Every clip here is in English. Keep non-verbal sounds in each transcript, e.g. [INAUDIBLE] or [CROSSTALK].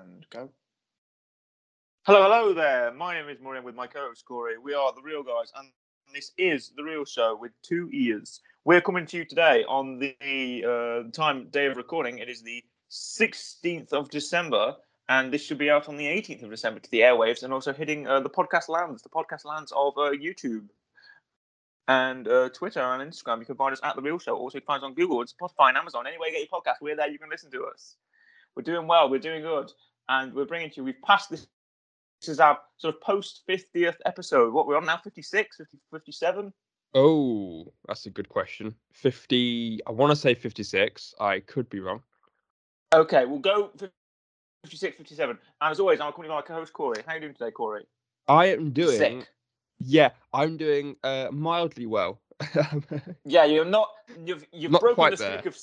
and go. Hello, hello there. My name is Maureen with my co-host Corey. We are the Reel Guys, and this is the Reel Show with two ears. We're coming to you today on the uh, time day of recording. It is the 16th of December, and this should be out on the 18th of December to the airwaves, and also hitting uh, the podcast lands, the podcast lands of uh, YouTube and uh, Twitter and Instagram. You can find us at the Reel Show. Also, you can find us on Google, Spotify, and Amazon. Anywhere you get your podcast, we're there. You can listen to us. We're doing well. We're doing good, and we're bringing to you. We've passed this. This is our sort of post 50th episode. What we're on now? 56, 50, 57. Oh, that's a good question. 50, I want to say 56. I could be wrong. Okay, we'll go 56, 57. And as always, I'm accompanied by my co-host Corey. How are you doing today, Corey? I am doing, Sick. yeah, I'm doing uh, mildly well. [LAUGHS] Yeah, you're not. You've you've Not broken the streak there. of.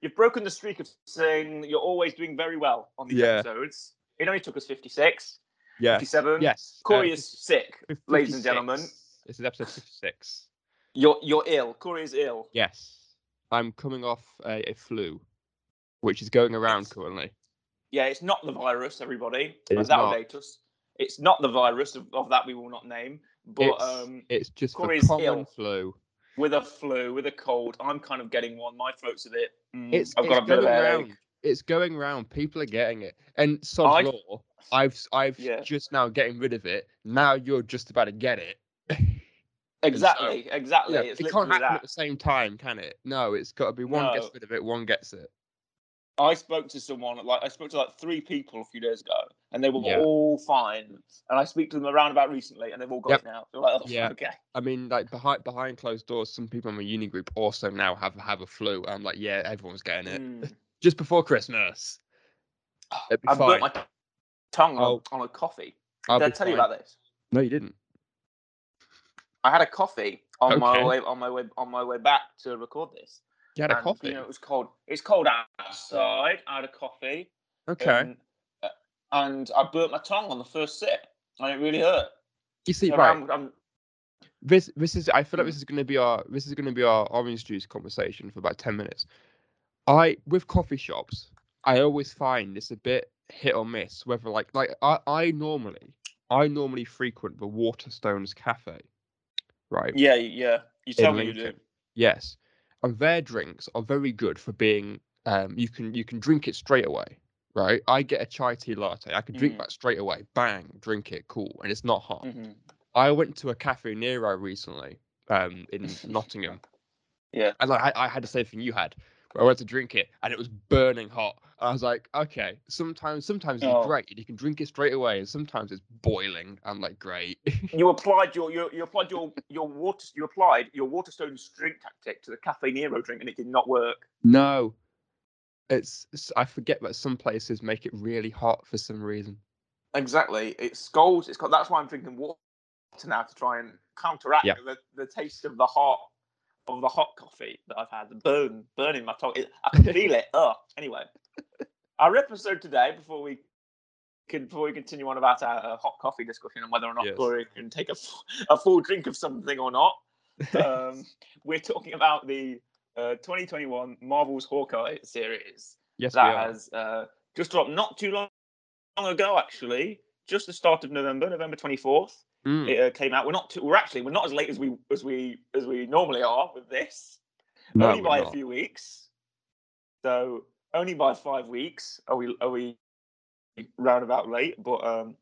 Sa- You've broken the streak of saying that you're always doing very well on these Yeah. episodes. It only took us 56, yeah, 57. yes. uh, Corey is sick, fif- ladies and gentlemen. This is episode 56. You're you're ill. Corey is ill. Yes. I'm coming off a, a flu, which is going around It's- currently. Yeah, it's not the virus, everybody. It Uh, is That'll not. date us. It's not the virus of, of that we will not name, but it's, um, it's just Corey's the common ill. flu. with a flu, with a cold, I'm kind of getting one. My throat's a bit. Mm, It's, I've it's got a bit of going a around. It's going around. People are getting it. And sod's I- law, I've I've Yeah. just now getting rid of it. Now you're just about to get it. [LAUGHS] Exactly, exactly. Yeah, it can't happen that. at the same time, can it? No, it's got to be one gets rid of it, one gets it. I spoke to someone like I spoke to like three people a few days ago, and they were Yeah. all fine. And I speak to them around about recently, and they've all got Yep. it now. They're like, oh, Yeah. okay. I mean, like behind behind closed doors, some people in my uni group also now have have a flu. I'm like, yeah, everyone's getting it Mm. [LAUGHS] just before Christmas. [SIGHS] I burnt fine. my tongue on, on a coffee. I'll Did I be tell you about this? No, you didn't. I had a coffee on my way on my way on my way back to record this. You had a coffee. You know, it was cold. It's cold outside. I had a coffee. okay. And, and I burnt my tongue on the first sip, and it really hurt. you see, So right. I'm- I'm- this this is I feel like Mm. this is going to be our this is going to be our orange juice conversation for about 10 minutes. I with coffee shops, I always find it's a bit hit or miss whether like like I, I normally I normally frequent the Waterstones cafe. Right? yeah, yeah. You tell me you do. Yes. And their drinks are very good for being um you can you can drink it straight away. Right? I get a chai tea latte. I can drink Mhm. that straight away. Bang, drink it, cool. And it's not hot. Mhm. I went to a Caffè Nero recently, um, in [LAUGHS] Nottingham. Yeah. And like, I, I had the same thing you had. Where I went to drink it and it was burning hot. I was like, okay, sometimes sometimes Oh. it's great. You can drink it straight away, and sometimes it's boiling. I'm like, great. You applied your, your you applied your your water you applied your Waterstones drink tactic to the Caffè Nero drink, and it did not work. no. It's, it's I forget that some places make it really hot for some reason. Exactly. It scalds. It's got. That's why I'm drinking water now to try and counteract the, the taste of the hot of the hot coffee that I've had. The burn burning my tongue. I can feel [LAUGHS] it. Oh, anyway. Our episode today, before we can before we continue on about our uh, hot coffee discussion and whether or not Yes. Can take a, a full drink of something or not, [LAUGHS] um, we're talking about the uh, 2021 Marvel's Hawkeye series yes, that has uh, just dropped not too long, long ago, actually, just the start of November, November 24th. Mm, It uh, came out. We're not too, we're actually we're not as late as we as we as we normally are with this. no, only by a few weeks. So only by five weeks are we are we roundabout late. But um,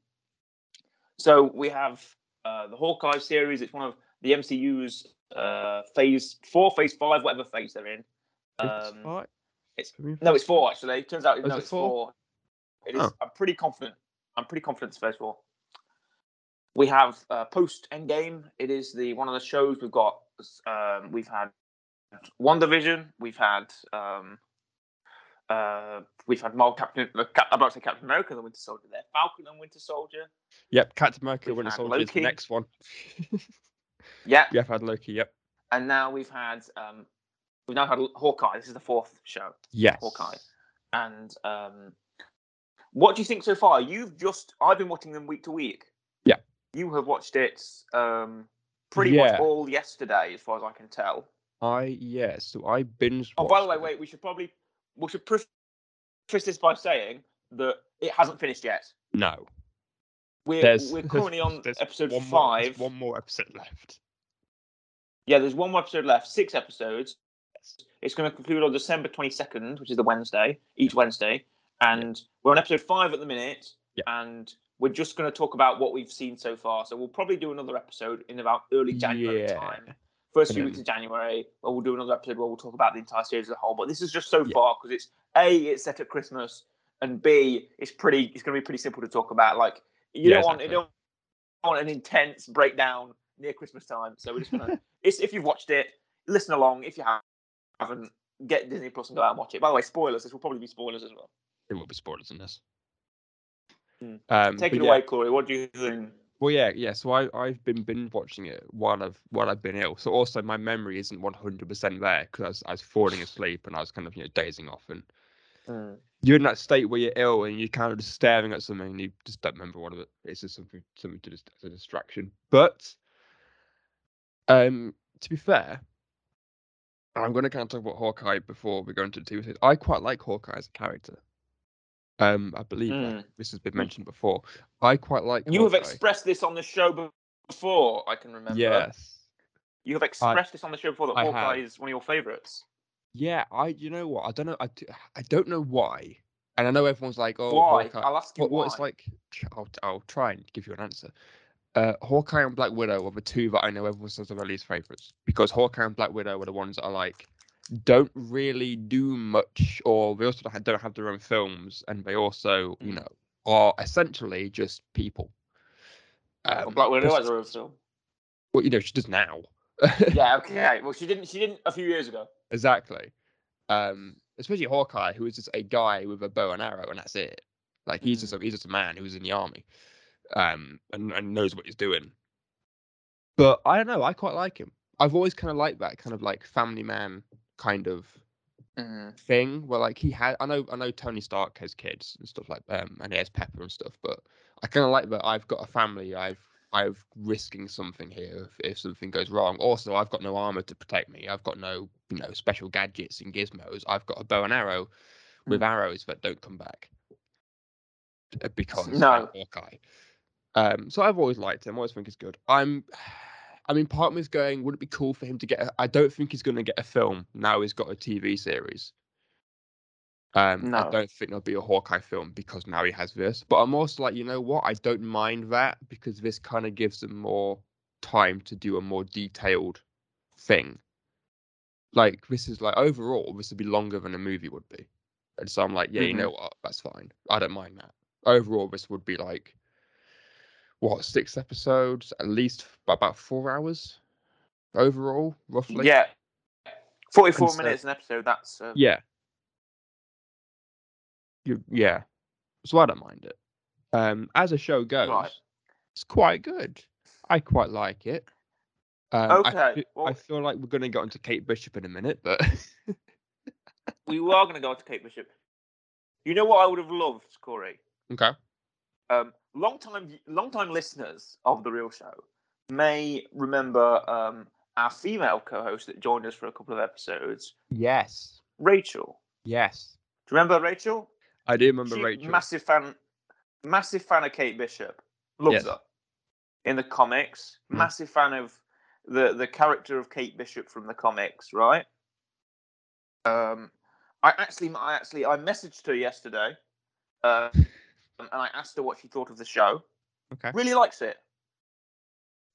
so we have uh, the Hawkeye series. It's one of the MCU's uh, phase four, phase five, whatever phase they're in. It's Um, fine. it's- no, it's four actually. It Turns out Oh, no, it it's four? four. It is. Oh. I'm pretty confident. I'm pretty confident it's phase four. We have uh, post Endgame. It is the one of the shows we've got. Um, we've had WandaVision. We've had um, uh, we've had Marvel Captain. Uh, Cap, I'm about to say Captain America, the Winter Soldier. There, Falcon and Winter Soldier. Yep, Captain America, We've Winter Soldier is the next one. [LAUGHS] Yeah, yeah, I've had Loki. Yep. and now we've had um, we've now had Hawkeye. This is the fourth show. Yes. Hawkeye. And um, what do you think so far? You've just I've been watching them week to week. Yeah. You have watched it um, pretty Yeah. much all yesterday, as far as I can tell. I yeah. So I binge. Oh, by the way, it. wait. We should probably we should preface this by saying that it hasn't finished yet. No. We're There's we're [LAUGHS] currently on episode one more, five. there's one more episode left. Yeah, there's one more episode left. Six episodes. It's going to conclude on December 22nd, which is the Wednesday, each Wednesday. And we're on episode five at the minute. Yeah. And we're just going to talk about what we've seen so far. So we'll probably do another episode in about early January Yeah. time. First few weeks of January, where we'll do another episode where we'll talk about the entire series as a whole. But this is just so Yeah. far because it's A, it's set at Christmas, and B, it's pretty it's going to be pretty simple to talk about. Like, you Yeah, don't want you don't want an intense breakdown near Christmas time. So we're just gonna. [LAUGHS] it's, if you've watched it, listen along. If you haven't, get Disney Plus and go out and watch it. By the way, spoilers. This will probably be spoilers as well. There will be spoilers in this. Mm. Um, Take it yeah, away, Corey. What do you think? Well, yeah, yeah. So I I've been binge watching it while I've while I've been ill. So also my memory isn't one hundred percent there because I was, I was falling asleep and I was kind of you know dazing off and you're in that state where you're ill and you're kind of just staring at something and you just don't remember what of it. It's just something something to just as a distraction. But um, to be fair, I'm going to kind of talk about Hawkeye before we go into the TV series. I quite like Hawkeye as a character. Um, I believe that Mm. this has been mentioned before. I quite like. You have expressed this on the show before. I can remember. Yes. You have expressed this on the show before that I Hawkeye have. is one of your favourites. Yeah, I. You know what? I don't know. I, I don't know why. And I know everyone's like, "Oh, why? Hawkeye." I'll ask you What, why. what it's like? I'll, I'll try and give you an answer. Uh, Hawkeye and Black Widow are the two that I know everyone says are their least favorites because Hawkeye and Black Widow are the ones that are like don't really do much, or they also don't have, their own films, and they also, you Mm. know, are essentially just people. Well, Um, Black Widow has her own film. well, you know, she does now. Yeah. [LAUGHS] Okay. Well, she didn't. She didn't a few years ago. Exactly. Um, especially Hawkeye, who is just a guy with a bow and arrow, and that's it. Like he's just a, he's just a man who's in the army, um, and, and knows what he's doing. But I don't know. I quite like him. I've always kind of liked that kind of like family man kind of thing where like he had. I know I know Tony Stark has kids and stuff like um, and he has Pepper and stuff. But I kind of like that. I've got a family. I've I've risking something here if, if something goes wrong. Also, I've got no armor to protect me. I've got no, you know, special gadgets and gizmos. I've got a bow and arrow with arrows that don't come back Uh, because I'm No. Hawkeye. Um, so I've always liked him. I always think he's good. I'm, [SIGHS] I mean, part of me is going, would it be cool for him to get? A, I don't think he's going to get a film now. He's got a TV series. Um, I don't think there'll be a Hawkeye film because now he has this. But I'm also like, you know what? I don't mind that because this kind of gives them more time to do a more detailed thing. Like this is like overall, this would be longer than a movie would be. And so I'm like, yeah, you know what? That's fine. I don't mind that. Overall, this would be like what six episodes, at least about four hours overall, roughly. Yeah. Forty-four And so- minutes an episode. That's uh, Yeah. You, yeah. So I don't mind it. Um, as a show goes, Right. it's quite good. I quite like it. Um, I, Okay, fe- I well- feel like we're going to get onto Kate Bishop in a minute, but [LAUGHS] we are going to go to Kate Bishop. You know what I would have loved, Corey? okay. Um, long time, long time listeners of the Reel Show may remember um, our female co-host that joined us for a couple of episodes, Yes. Rachel. Yes. Do you remember Rachel? I do remember She- Rachel. Massive fan, massive fan of Kate Bishop. Loves Yes. her in the comics. Mm. Massive fan of the the character of Kate Bishop from the comics, right? Um, I actually, I actually, I messaged her yesterday, uh, and I asked her what she thought of the show. Okay. Really likes it.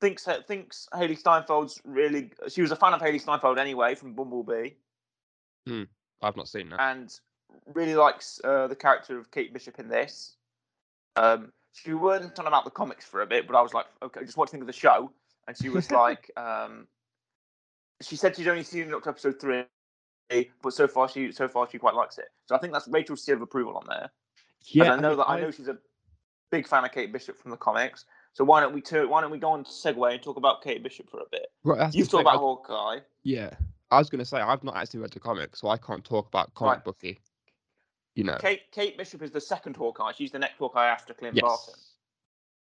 Thinks thinks Hailee Steinfeld's really. She was a fan of Hailee Steinfeld anyway from Bumblebee Hmm. I've not seen that. and really likes uh, the character of Kate Bishop in this. Um, she weren't on about the comics for a bit, but I was like, okay, just what do you think of the show? And she was [LAUGHS] like, um, she said she's only seen up to episode three, but so far she so far she quite likes it. So I think that's Rachel's seal of approval on there. yeah, and I know that I I- know she's a big fan of Kate Bishop from the comics. So why don't we turn, why don't we go on to segue and talk about Kate Bishop for a bit? Right, You've talked about I- Hawkeye. Yeah, I was gonna say I've not actually read the comics, so I can't talk about comic Right. booky. You know. Kate Kate Bishop is the second Hawkeye. She's the next Hawkeye after Clint yes. Barton.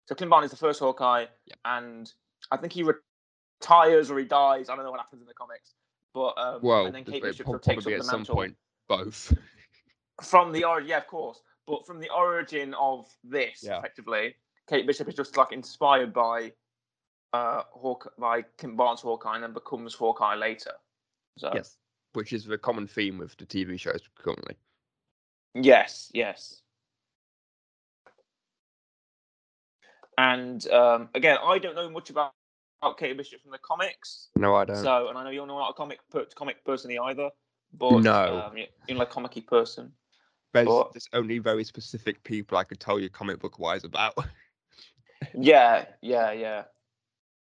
So Clint Barton is the first Hawkeye, and I think he retires or he dies. I don't know what happens in the comics, but um, Well, and then Kate Bishop prob- sort of takes probably up at the some mantle point both. [LAUGHS] from the origin. Yeah, of course. but from the origin of this, Yeah. effectively, Kate Bishop is just like inspired by uh Hawk by Kim Barnes Hawkeye and then becomes Hawkeye later. So Yes, which is the common theme with the TV shows currently. Yes, yes. And um, again, I don't know much about, about Kate Bishop from the comics. No, I don't. So, and I know you're not a comic per- comic person either, but No. um, you- you're like a comic person. there's, but- there's only very specific people I could tell you comic book wise about. [LAUGHS] Yeah, yeah, yeah.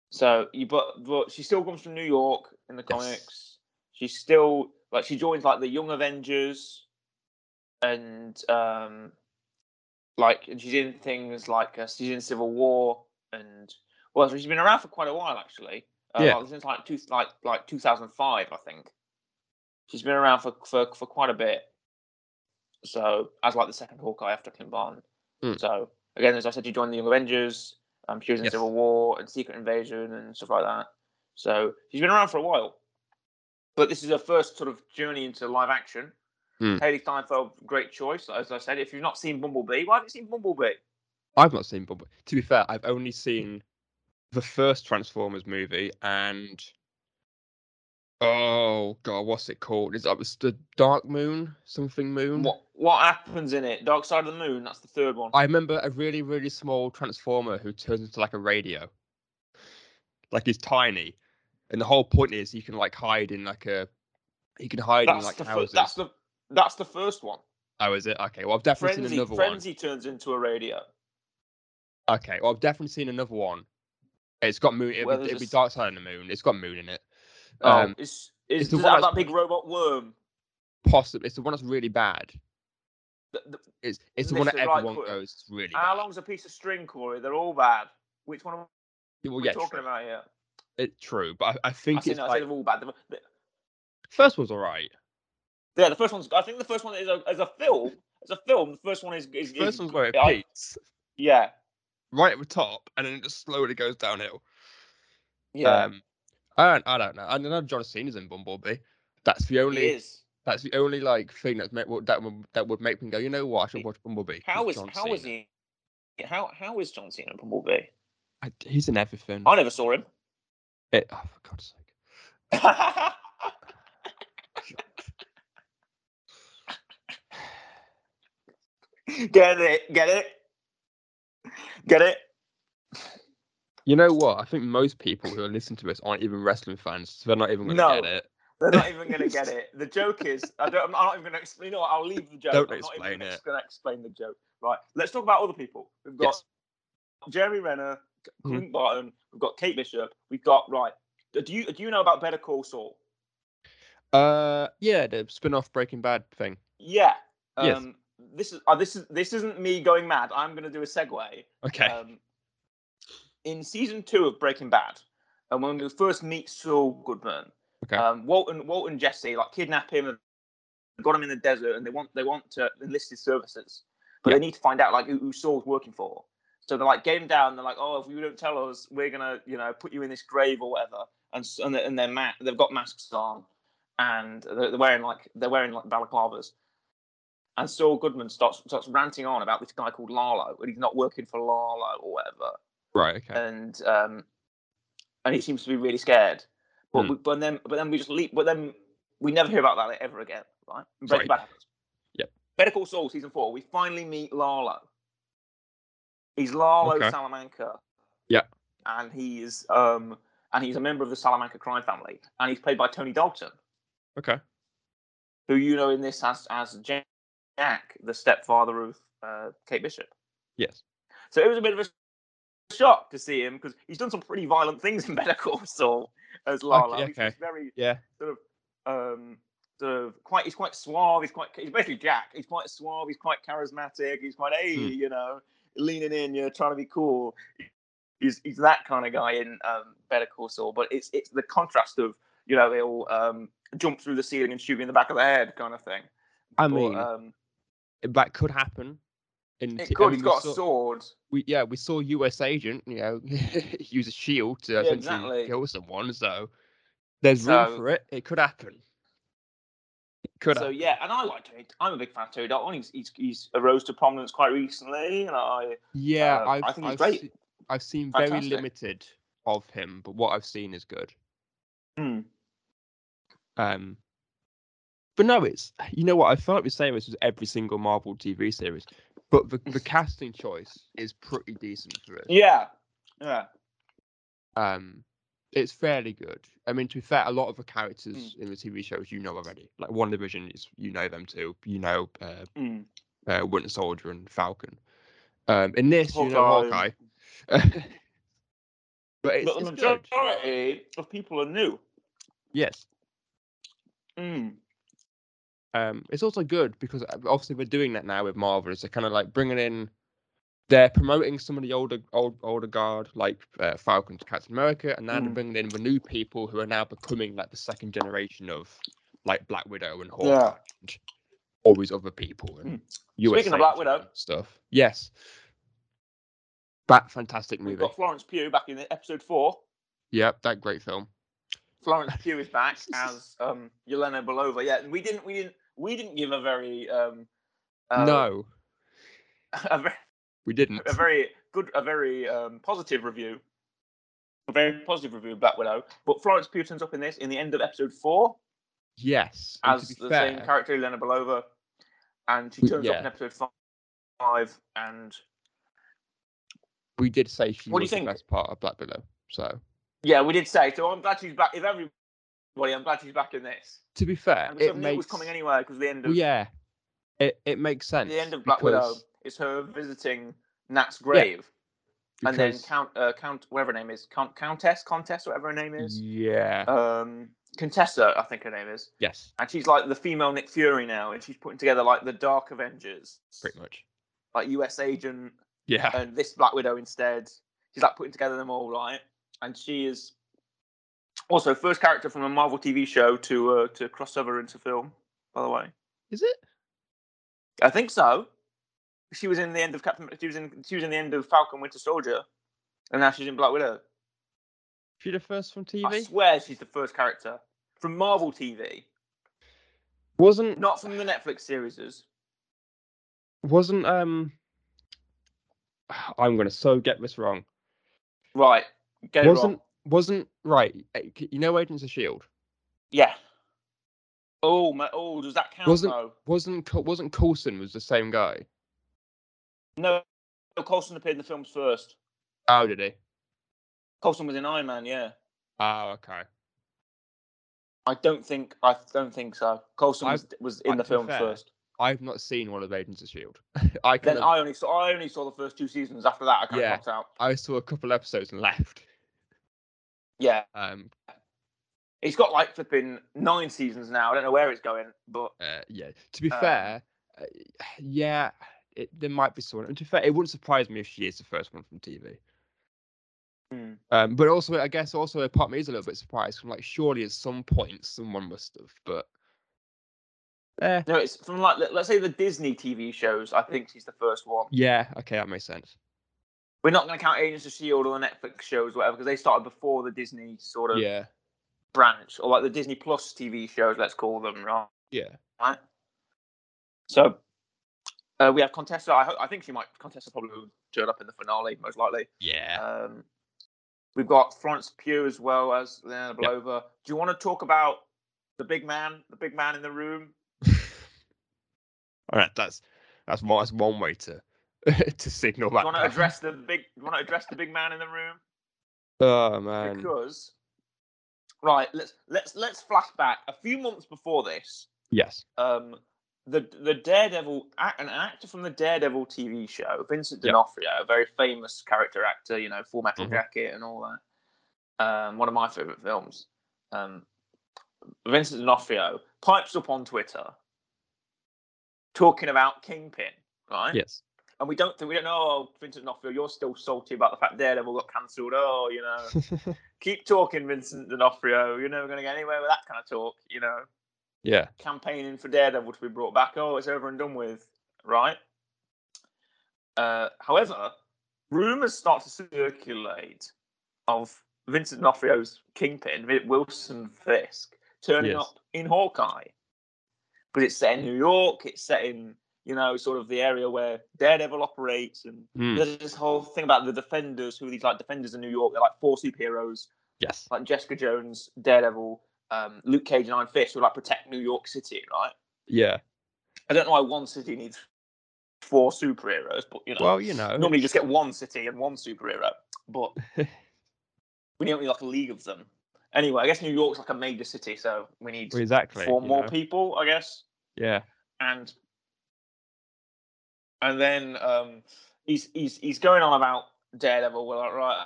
So you but but she still comes from New York in the Yes. comics. She's still like she joins like the Young Avengers, and um, like and she's in things like uh, she's in Civil War and well she's been around for quite a while actually. Uh, Yeah. like, since like two like like two thousand five I think. She's been around for, for for quite a bit. So as like the second Hawkeye after Clint Barton. Hmm. So again, as I said, she joined the Young Avengers. Um, she was in Yes. Civil War and Secret Invasion and stuff like that. So she's been around for a while. But this is her first sort of journey into live action. Hmm. Hailee Steinfeld, great choice. As I said, if you've not seen Bumblebee, why haven't you seen Bumblebee? I've not seen Bumblebee. To be fair, I've only seen the first Transformers movie and oh god, what's it called? Is that was the Dark Moon? Something Moon? What what happens in it? Dark Side of the Moon. That's the third one. I remember a really, really small transformer who turns into like a radio. Like he's tiny. And the whole point is he can like hide in like a he can hide in like the fir- houses. that's the that's the first one. Oh, is it? Okay. Well I've definitely Frenzy, seen another Frenzy turns into a radio. Okay. Well I've definitely seen another one. It's got moon it'd, Where be, it'd be Dark Side of the Moon. It's got moon in it. Oh, Um, is is the does one that big robot worm? possibly it's the one that's really bad. The- the- It's it's the one that Listen, right, everyone goes it's really how bad. long's a piece of string, Corey? They're all bad. Which one are Well, we yeah, talking true. about here? It's true, but I, I I think say it's no, I like say they're all bad. The- the- first one's alright. Yeah, the first one's. I think the first one is a as a film. As a film, the first one is. is, First is one's where it I- peaks Yeah, right at the top, and then it just slowly goes downhill. yeah. Um, I don't, I don't know. I know John Cena's in Bumblebee. That's the only. is. That's the only like thing that's make, that would that would make me go. You know what? I should watch Bumblebee. How It's is John how is Cena." he? How how is John Cena in Bumblebee? I, he's in everything. I never saw him. It, oh, for God's sake. [LAUGHS] get it, get it, get it. You know what? I think most people who are listening to this aren't even wrestling fans, so they're not even going to No. get it. They're not even going to get [LAUGHS] it. The joke is, I don't, I'm not even going to explain. You know what? I'll leave the joke. Don't I'm not explain even it. going to explain the joke. Right. Let's talk about other people. We've got Yes. Jeremy Renner, Mhm. Clint Barton. We've got Kate Bishop. We've got right. Do you do you know about Better Call Saul? Uh, yeah, the spin-off Breaking Bad thing. Yeah. Yes. This is uh, this is this isn't me going mad. I'm going to do a segue. Okay. Um, in season two of Breaking Bad, and when we first meet Saul Goodman, Okay. um, Walt and Walt and Jesse like kidnap him and got him in the desert, and they want they want to enlist his services, but Yeah. they need to find out like who, who Saul's working for. So they're like, him down. They're like, oh, if you don't tell us, we're gonna you know put you in this grave or whatever. And and, they- and they're ma- they've got masks on, and they're, they're wearing like they're wearing like balaclavas. And Saul Goodman starts starts ranting on about this guy called Lalo, and he's not working for Lalo or whatever Right. Okay. and um, and he seems to be really scared. But Hmm. we, but then but then we just leave. But then we never hear about that ever again, right? And Right. Breaking Bad. Yep. Better Call Saul season four. We finally meet Lalo. He's Lalo Okay. Salamanca. Yeah. And he's um and he's a member of the Salamanca crime family, and he's played by Tony Dalton, okay. who you know in this as as Jack, the stepfather of uh, Kate Bishop. Yes. So it was a bit of a shock to see him because he's done some pretty violent things in Better Call Saul as Lalo. Okay, He's, okay. he's very Yeah. sort of um sort of quite he's quite suave, he's quite he's basically Jack. He's quite suave, he's quite charismatic, he's quite hey, Hmm. you know, leaning in, you're trying to be cool. He's he's that kind of guy in um Better Call Saul, but it's it's the contrast of, you know, they all um jump through the ceiling and shoot you in the back of the head kind of thing. I But, mean, um, that could happen. In it I could, mean, he's got saw- a sword. we yeah we saw US agent you know [LAUGHS] use a shield to Yeah, essentially exactly. kill someone so there's room So- for it it could happen Could so have. yeah, and I like Tony. I'm a big fan of Tony Dalton. He's he's, he's arose to prominence quite recently, and I Yeah, uh, I've, think he's I've great. se- I've seen very limited of him, but what I've seen is good. hmm, Um, but no, it's you know what I felt like we saying this was every single Marvel TV series, but the, the [LAUGHS] casting choice is pretty decent for it. yeah, yeah, Um, it's fairly good. I mean, to be fair, a lot of the characters in the TV shows you know already. Like WandaVision is you know them too. You know uh, mm. uh, Winter Soldier and Falcon. Um, in this, you know Hawkeye. Hawkeye. [LAUGHS] [LAUGHS] but it's, but the it's good. majority of people are new. Yes. Mm. Um, it's also good because uh, obviously we're doing that now with Marvel. Is they're kind of like bringing in, they're promoting some of the older old older guard like uh, Falcon to Captain America, and now they're Mm. bringing in the new people who are now becoming like the second generation of like Black Widow and Hawkeye, Yeah. and all these other people and Mm. USA Speaking of Black Widow. stuff. Yes. That fantastic We've movie. got Florence Pugh back in episode four. Yep, that great film. Florence Pugh is back [LAUGHS] as um, Yelena Belova. Yeah, we didn't we didn't we didn't give a very um, uh, no, [LAUGHS] a very we didn't. a very good a very um, positive review. A very positive review of Black Widow. But Florence Pugh turns up in this in the end of episode four Yes. as the fair, same character, Yelena Belova, and she turns up in episode fi- five. And we did say she What do you was the think? best part of Black Widow. So yeah, we did say so. I'm glad she's back. If everybody, I'm glad she's back in this. to be fair, it makes was coming anyway because the end of yeah, it it makes sense. the end of Black Widow is her visiting Nat's grave, and then Count uh, Count whatever her name is Count Countess Contess whatever her name is Yeah. um Contessa I think her name is, yes, and she's like the female Nick Fury now, and she's putting together like the Dark Avengers, pretty much. like U.S. Agent Yeah. and this Black Widow instead. She's like putting together them all right, and she is also first character from a Marvel TV show to uh, to cross over into film. By the way, Is it? I think so. She was in the end of Captain. She was in. She was in the end of Falcon Winter Soldier, and now she's in Black Widow. She the first from TV. I swear she's the first character from Marvel TV, Wasn't not from the Netflix series. wasn't um. [SIGHS] I'm gonna so get this wrong. Right, get it wasn't wrong. Wasn't right. eh, You know, Agents of Shield. Yeah. Oh, my, oh, does that count Wasn't- though? Wasn't wasn't Coulson was the same guy? No, Coulson appeared in the films first. Oh, did he? Coulson was in Iron Man. Yeah. Oh, okay. I don't think. I don't think so. Coulson was, was in I- the to be films fair, first. I've not seen one of Agents of Shield. I [LAUGHS] Then of, I only saw. I only saw the first two seasons. After that, I kind Yeah. of out. I saw a couple episodes and left. Yeah. Um, It's got like flipping nine seasons now. I don't know where it's going, but uh, yeah. To be Um, fair, uh, yeah, it, there might be someone. And to be fair, it wouldn't surprise me if she is the first one from TV. hmm, Um, but also, I guess also a part of me is a little bit surprised. I'm like, surely at some point someone must have. But eh, no, it's from like let's say the Disney TV shows. I think she's the first one. yeah, okay, that makes sense. We're not going to count Agents of Shield or the Netflix shows, whatever, because they started before the Disney sort of Yeah, branch, or like the Disney Plus TV shows. Let's call them right. yeah, right? So uh, we have Contessa. I, ho- I think she might. Contessa probably will turn up in the finale, most likely. yeah. Um, we've got Florence Pugh as well as Lena Belova. Do you want to talk about the big man, the big man in the room? [LAUGHS] All right, that's that's one, that's one way to [LAUGHS] to signal Do that. you want to address the big? Do you want to address the big man in the room? Oh man, Because right, let's let's let's flash back a few months before this. yes, Um, the the Daredevil an actor from the Daredevil TV show, Vincent Yep. D'Onofrio, a very famous character actor, you know, Full Metal Mhm. Jacket and all that. Um, one of my favorite films. Um, Vincent D'Onofrio pipes up on Twitter talking about Kingpin, right? yes, And we don't think we don't know, oh, Vincent D'Onofrio, you're still salty about the fact Daredevil got cancelled. Oh, you know, [LAUGHS] keep talking, Vincent D'Onofrio. You're never going to get anywhere with that kind of talk, you know yeah, campaigning for Daredevil to be brought back. Oh, it's over and done with, right? Uh, however, rumors start to circulate of Vincent D'Onofrio's Kingpin, Wilson Fisk, turning Yes. up in Hawkeye. because it's set in New York. It's set in you know sort of the area where Daredevil operates, and Hmm. there's this whole thing about the Defenders, who are these like Defenders in New York. They're like four superheroes, Yes. like Jessica Jones, Daredevil, um, Luke Cage, and Iron Fist, who like protect New York City, right? Yeah. I don't know why one city needs four superheroes, but you know, Well, you know. normally you just get one city and one superhero, but [LAUGHS] we need like a league of them. Anyway, I guess New York's like a major city, so we need exactly. four more know. people, I guess. Yeah. And and then um, he's he's he's going on about Daredevil. We're like, right,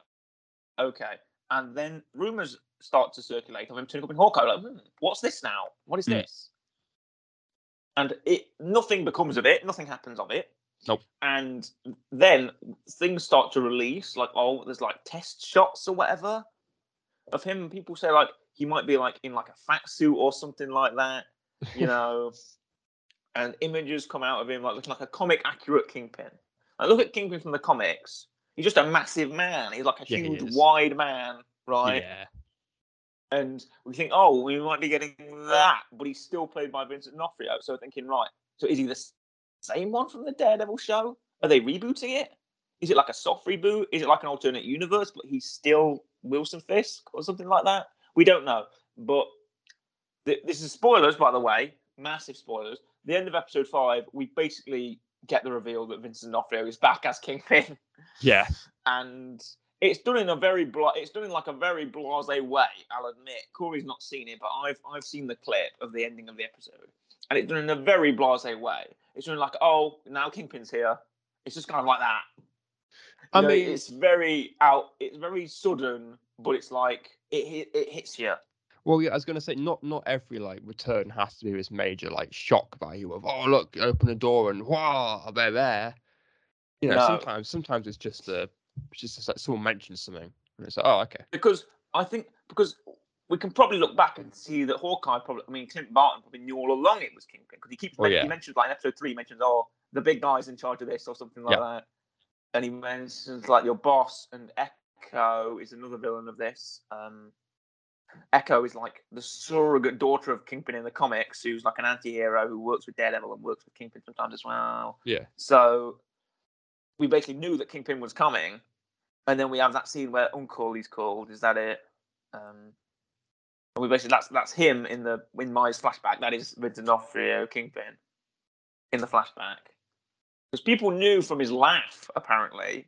okay. And then rumors start to circulate of him turning up in Hawkeye. Like, hmm, what's this now? What is Hmm. this? And it nothing becomes of it. Nothing happens of it. Nope. And then things start to release, like oh, there's like test shots or whatever of him. People say like he might be like in like a fat suit or something like that, you [LAUGHS] know. And images come out of him like looking like a comic accurate Kingpin. Like look at Kingpin from the comics. He's just a massive man. He's like a Yeah, huge, wide man, right? Yeah. And we think, oh, we might be getting that, but he's still played by Vincent D'Onofrio. So thinking, right, so is he the same one from the Daredevil show? Are they rebooting it? Is it like a soft reboot? Is it like an alternate universe, but he's still Wilson Fisk or something like that? We don't know. But th- this is spoilers, by the way, massive spoilers. The end of episode five, we basically get the reveal that Vincent D'Onofrio is back as Kingpin Yeah. and it's done in a very bla- it's done in like a very blasé way. I'll admit, Corey's not seen it, but I've I've seen the clip of the ending of the episode, and it's done in a very blasé way. It's done like, oh, now Kingpin's here. It's just kind of like that. I You know, mean- it's very out. It's very sudden, but it's like it hit, it hits you. Well, yeah, I was gonna say not not every like return has to be this major like shock value of oh look, open a door and wow, they're there. You know, No. sometimes sometimes it's just a it's just like someone mentions something and it's like oh okay because I think because we can probably look back and see that Hawkeye probably I mean Clint Barton probably knew all along it was Kingpin because he keeps Well, men- yeah. he mentions like in episode three he mentions oh the big guy's in charge of this or something like Yeah. that and he mentions like your boss and Echo is another villain of this um Echo is like the surrogate daughter of Kingpin in the comics who's like an anti-hero who works with Daredevil and works with Kingpin sometimes as well yeah so we basically knew that Kingpin was coming, and then we have that scene where Uncle is called. Is that it? Um, and we basically that's that's him in the in Maya's flashback. That is Vincent D'Onofrio Kingpin in the flashback because people knew from his laugh apparently.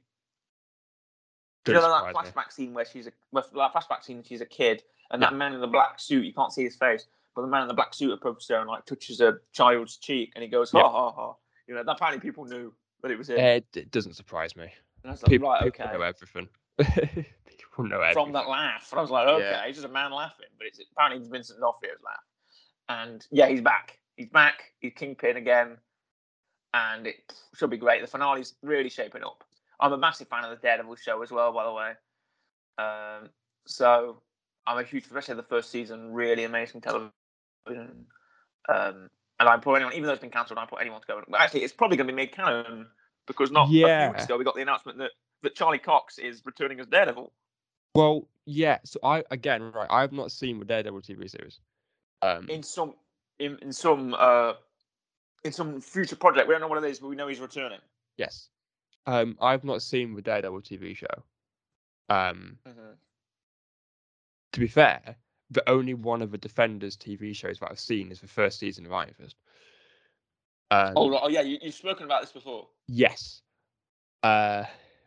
You know that surprise me. flashback scene where she's a where, that flashback scene she's a kid and Yeah. that man in the black suit you can't see his face but the man in the black suit approaches her and like touches a child's cheek and he goes ha Yeah. ha ha you know that apparently people knew that it was him. Eh, it doesn't surprise me. And I was like, People, right, people okay. know everything. [LAUGHS] people know everything. From that laugh, and I was like, okay, Yeah. it's just a man laughing, but it's apparently it's Vincent D'Onofrio's laugh. And yeah, he's back. He's back. He's Kingpin again, and it should be great. The finale's really shaping up. I'm a massive fan of the Daredevil show as well, by the way. Um, so I'm a huge, especially the first season, really amazing television. Um, and I put anyone, even though it's been cancelled, I put anyone to go. Actually, it's probably going to be made canon because not a few weeks ago we got the announcement that that Charlie Cox is returning as Daredevil. Well, yeah. So I again, right? I've not seen the Daredevil TV series. Um, in some in, in some uh in some future project. We don't know what it is, but we know he's returning. yes. Um, I've not seen the Daredevil TV show. Um, to be fair, the only one of the Defenders TV shows that I've seen is the first season of Iron Fist. Um, Oh, oh yeah, you, you've spoken about this before. Yes. Uh,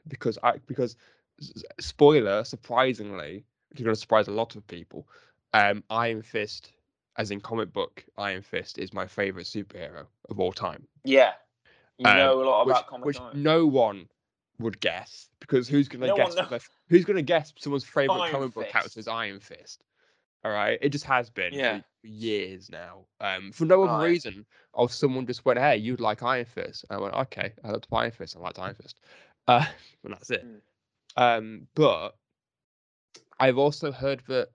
because I because spoiler, surprisingly, which is going to surprise a lot of people. Um, Iron Fist, as in comic book, Iron Fist is my favorite superhero of all time. Yeah, you Um, know a lot which, about comic. which no one would guess because who's going to No guess? knows. their- who's going to guess someone's [LAUGHS] favorite Iron comic book character is Iron Fist? All right, it just has been Yeah. for years now. Um, for no other Right. reason, of someone just went, "Hey, you'd like Iron Fist?" And I went, "Okay, I love Iron Fist. I like Iron Fist," [LAUGHS] uh, and that's it. Mm. Um, but I've also heard that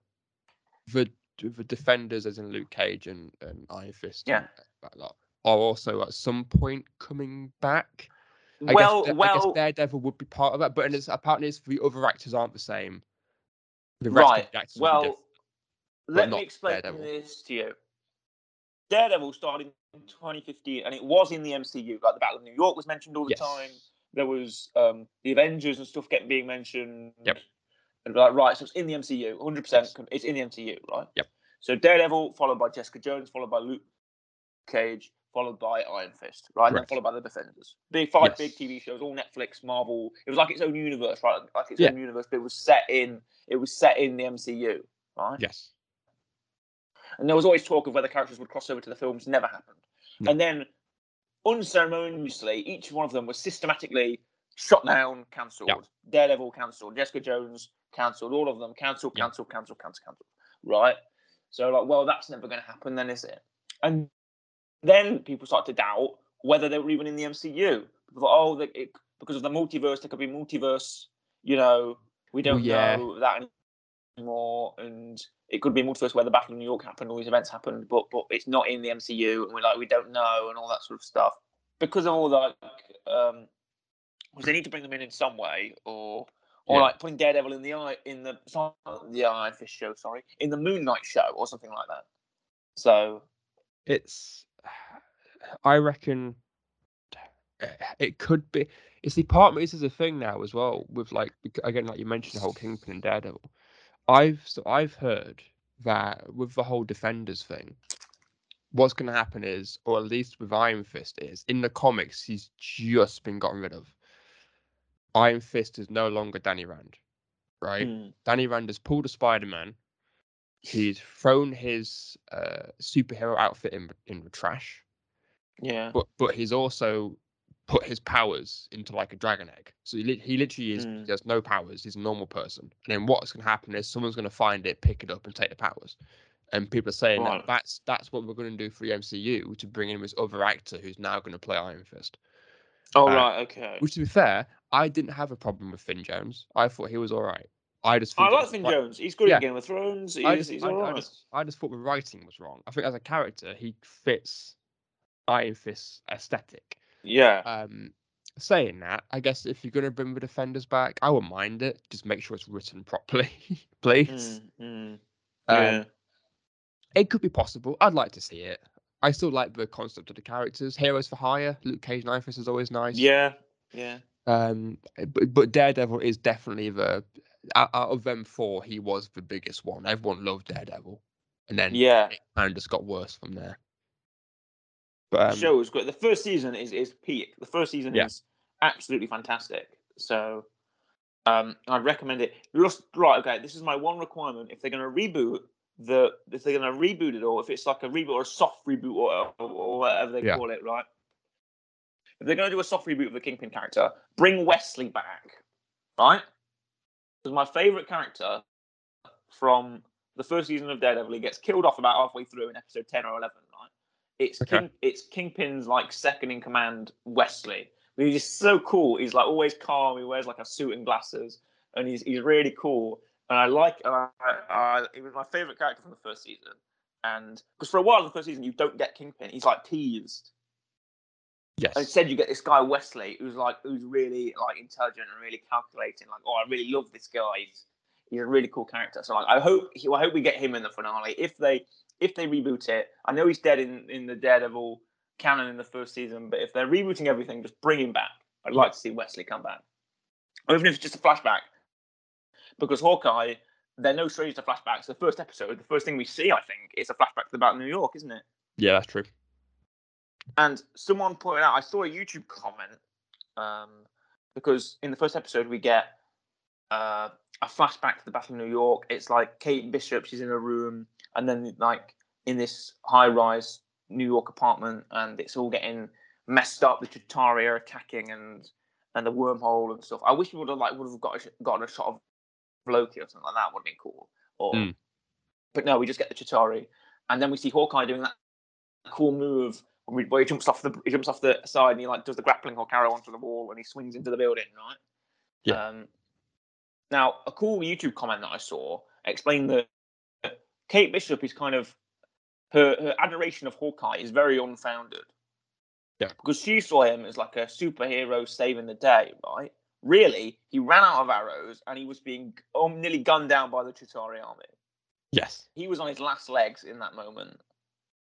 the the defenders, as in Luke Cage and, and Iron Fist, Yeah. and that lot, are also at some point coming back. I well, guess, I guess Daredevil would be part of that, but it's, apparently it's, the other actors aren't the same. The rest right. of the actors Well, let me explain Daredevil. this to you. Daredevil started in 2015, and it was in the MCU. Like the Battle of New York was mentioned all the Yes. time. There was um, the Avengers and stuff getting being mentioned. Yep. And like, right, so it's in the MCU, 100. Yes. percent It's in the MCU, right? Yep. So Daredevil, followed by Jessica Jones, followed by Luke Cage, followed by Iron Fist, right? And then followed by the Defenders. Big five Yes. big TV shows, all Netflix, Marvel. It was like its own universe, right? Like its Yeah. own universe, but it was set in it was set in the MCU, right? Yes. And there was always talk of whether characters would cross over to the films. Never happened. No. And then, unceremoniously, each one of them was systematically shot down, cancelled. Yeah. Daredevil cancelled. Jessica Jones cancelled. All of them cancelled, cancelled, cancelled, cancelled, cancelled. Right. So like, well, that's never going to happen. Then is it? And then people start to doubt whether they were even in the MCU. People thought, oh, they, it, because of the multiverse, there could be multiverse. You know, we don't yeah. know that anymore, and it could be multiverse where the Battle of New York happened, all these events happened, but but it's not in the MCU, and we're like we don't know, and all that sort of stuff. Because of all that, um, because they need to bring them in in some way, or or Yeah. like putting Daredevil in the eye in the the Iron Fist show, sorry, in the Moon Knight show, or something like that. So It's. I reckon. It could be. It's the part. This is a thing now as well. With like again, like you mentioned, the whole Kingpin and Daredevil. I've so I've heard that with the whole Defenders thing, what's going to happen is, or at least with Iron Fist, is in the comics he's just been gotten rid of. Iron Fist is no longer Danny Rand, right? mm, Danny Rand has pulled a Spider Man. He's thrown his uh, superhero outfit in in the trash, yeah, but but he's also put his powers into like a dragon egg. So he, he literally is Mm. he has no powers. He's a normal person. And then what's going to happen is someone's going to find it, pick it up, and take the powers. And people are saying Right. that that's that's what we're going to do for the MCU to bring in this other actor who's now going to play Iron Fist. oh uh, right, okay. Which, to be fair, I didn't have a problem with Finn Jones. I thought he was all right. I just I like Finn Jones. He's good Yeah. in Game of Thrones. He's, I just, he's I, I just, I just thought the writing was wrong. I think as a character, he fits Iron Fist's aesthetic. Yeah, Um, saying that, I guess if you're going to bring the defenders back, I wouldn't mind it. Just make sure it's written properly, [LAUGHS] please. Mm, mm, Um, yeah. It could be possible. I'd like to see it. I still like the concept of the characters. Heroes for hire. Luke Cage and Iron Fist is always nice. yeah, yeah. Um, but, but Daredevil is definitely the out, out of them four, he was the biggest one. Everyone loved Daredevil, and then Yeah, it kind of just got worse from there. But the um, show was great. The first season is is peak. The first season Yeah. is absolutely fantastic. So, um, I'd recommend it. Just right, okay. This is my one requirement. If they're going to reboot the, if they're going to reboot it, or if it's like a reboot or a soft reboot, or, or, or whatever they Yeah. call it, right? If they're going to do a soft reboot of the Kingpin character, bring Wesley back, right? Because my favorite character from the first season of Daredevil, he gets killed off about halfway through in episode ten or eleven, right? It's Okay. King, it's Kingpin's like second in command, Wesley. He's just so cool. He's like always calm. He wears like a suit and glasses, and he's he's really cool. And I like. Uh, uh, it was my favorite character from the first season. And because for a while in the first season, you don't get Kingpin. He's like teased. Yes, Instead, you get this guy Wesley, who's like who's really like intelligent and really calculating. Like, oh, I really love this guy. He's, he's a really cool character. So like, I hope he, I hope we get him in the finale. If they if they reboot it, I know he's dead in in the Daredevil canon in the first season, but if they're rebooting everything, just bring him back. I'd like to see Wesley come back, or even if it's just a flashback, because Hawkeye. They're no strangers to flashbacks. The first episode, the first thing we see, I think, is a flashback to the Battle of New York, isn't it? yeah, that's true. And someone pointed out, I saw a YouTube comment um, because in the first episode we get uh, a flashback to the Battle of New York. It's like Kate Bishop, she's in a room, and then like in this high-rise New York apartment, and it's all getting messed up. The Chitauri are attacking, and and the wormhole and stuff. I wish we would have like would have got a, gotten a shot of Loki or something like that. Would have been cool. Or, Mm. but no, we just get the Chitauri, and then we see Hawkeye doing that cool move where he- jumps off the he jumps off the side and he like does the grappling hook arrow onto the wall and he swings into the building, right? Yeah. Um, now, a cool YouTube comment that I saw explained that Kate Bishop is kind of her her adoration of Hawkeye is very unfounded. Yeah. Because she saw him as like a superhero saving the day, right? Really, he ran out of arrows and he was being um, nearly gunned down by the Chitauri army Yes, he was on his last legs in that moment.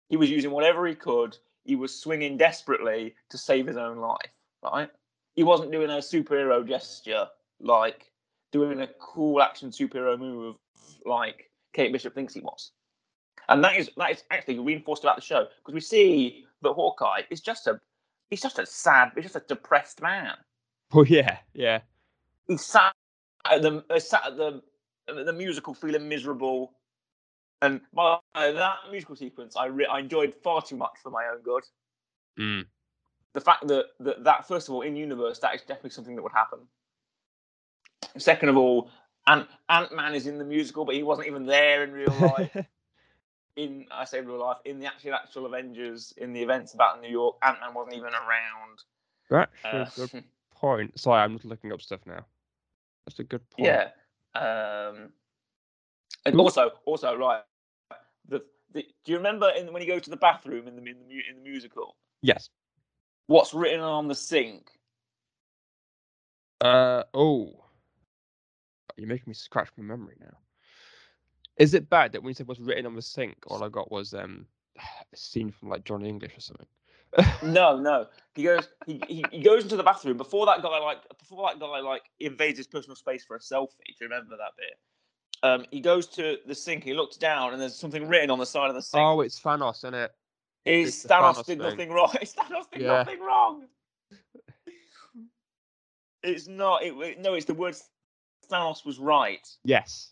He was using whatever he could. He was swinging desperately to save his own life. Right? He wasn't doing a superhero gesture like doing a cool action superhero move like Kate Bishop thinks he was. And that is that is actually reinforced about the show because we see that Hawkeye is just a he's just a sad, he's just a depressed man. Well, [LAUGHS] oh, yeah, yeah. He sat at the sat at the the musical feeling miserable, and my, that musical sequence I re- I enjoyed far too much for my own good. Mm. The fact that, that that first of all in universe that is definitely something that would happen. Second of all, Ant Ant Man is in the musical, but he wasn't even there in real life. [LAUGHS] in I say real life in the actual actual Avengers in the events about New York, Ant Man wasn't even around. That's Uh, a good [LAUGHS] point. Sorry, I'm just looking up stuff now. That's a good point. yeah. Um, and Ooh. also, also, right. The, the, do you remember in, when you go to the bathroom in the in the, in the musical? Yes. What's written on the sink? Uh oh. You're making me scratch my memory now. Is it bad that when you said what's written on the sink, all I got was um a scene from like Johnny English or something? [LAUGHS] No, no. He goes. He, he, he goes into the bathroom before that guy like before that guy like invades his personal space for a selfie. Do you remember that bit? Um, he goes to the sink. He looks down, and there's something written on the side of the sink. oh, it's Thanos, isn't it? It's the Thanos, Thanos did thing. nothing wrong? [LAUGHS] Thanos did Yeah. nothing wrong. It's not. It, no, it's the word Thanos was right, Yes.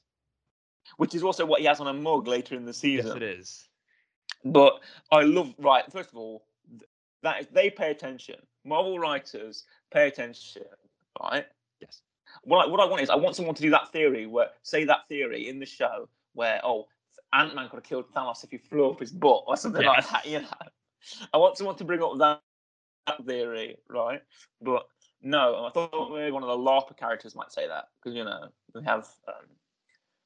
which is also what he has on a mug later in the season. Yes, it is. But I love right. First of all, th- that is, they pay attention. Marvel writers pay attention, right? What I, what I want is I want someone to do that theory where say that theory in the show where oh Ant Man could have killed Thanos if he flew up his butt or something like Yes. that. You know, I want someone to bring up that, that theory, right? But no, I thought maybe one of the LARPer characters might say that because you know we have um,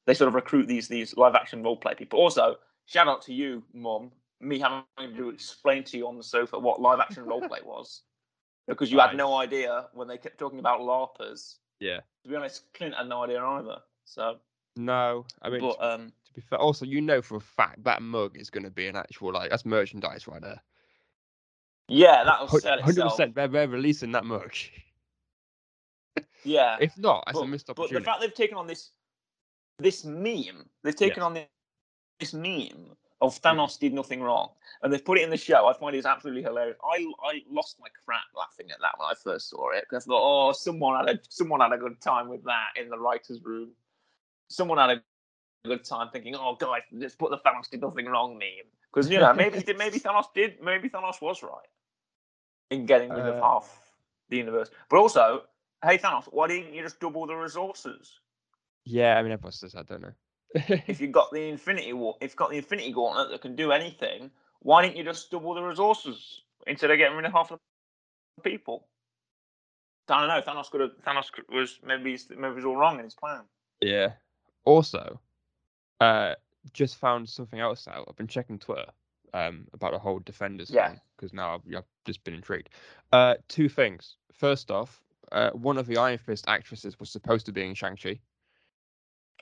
they sort of recruit these these live action role play people. Also, shout out to you, Mum, me having to explain to you on the sofa what live action role play was because you had no idea when they kept talking about LARPers. Yeah. To be honest, Clint had no idea either. So, No, I mean but um, to be fair, also you know for a fact that mug is going to be an actual like that's merchandise right there. yeah, that'll sell Hundred percent, they're they're releasing that mug. [LAUGHS] Yeah, If not, that's but, a missed opportunity. but the fact they've taken on this this meme, they've taken on this, this meme of Thanos did nothing wrong, and they've put it in the show. I find it's absolutely hilarious. I I lost my crap laughing at that when I first saw it because I thought, oh, someone had a someone had a good time with that in the writers' room. Someone had a good time thinking, oh, guys, let's put the Thanos did nothing wrong meme because you know maybe did [LAUGHS] maybe Thanos did maybe Thanos was right in getting rid of Uh, half the universe, but also. Hey Thanos, why didn't you just double the resources? yeah, I mean everyone says that, I don't know. If you've [LAUGHS] got the Infinity War, if you've got the Infinity Gauntlet that can do anything, why didn't you just double the resources instead of getting rid of half the people? I don't know. Thanos could have. Thanos could- was maybe he's- maybe was all wrong in his plan. Yeah. Also, uh, just found something else out. I've been checking Twitter um about the whole Defenders Yeah. thing because now I've, I've just been intrigued. Uh, two things. First off, uh, one of the Iron Fist actresses was supposed to be in Shang Chi,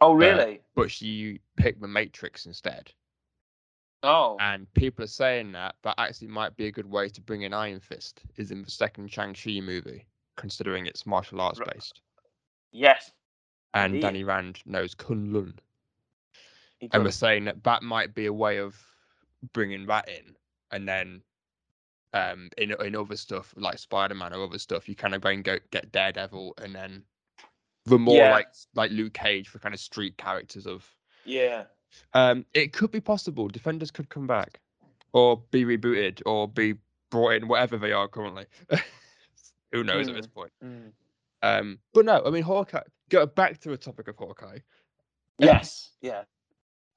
Oh really? but she picked the Matrix instead. oh And people are saying that that actually might be a good way to bring in Iron Fist is in the second Shang Chi movie, considering it's martial arts based. yes. And Indeed. Danny Rand knows Kunlun. He and we're saying that that might be a way of bringing that in, and then um, in in other stuff like Spider Man or other stuff, you kind of go and go get Daredevil, and then the more Yeah. like like Luke Cage for kind of street characters of. yeah. Um, it could be possible. Defenders could come back, or be rebooted, or be brought in, whatever they are currently. [LAUGHS] Who knows at this point? Mm. Um, but no, I mean Hawkeye. Go back to the topic of Hawkeye. Yes. Yeah.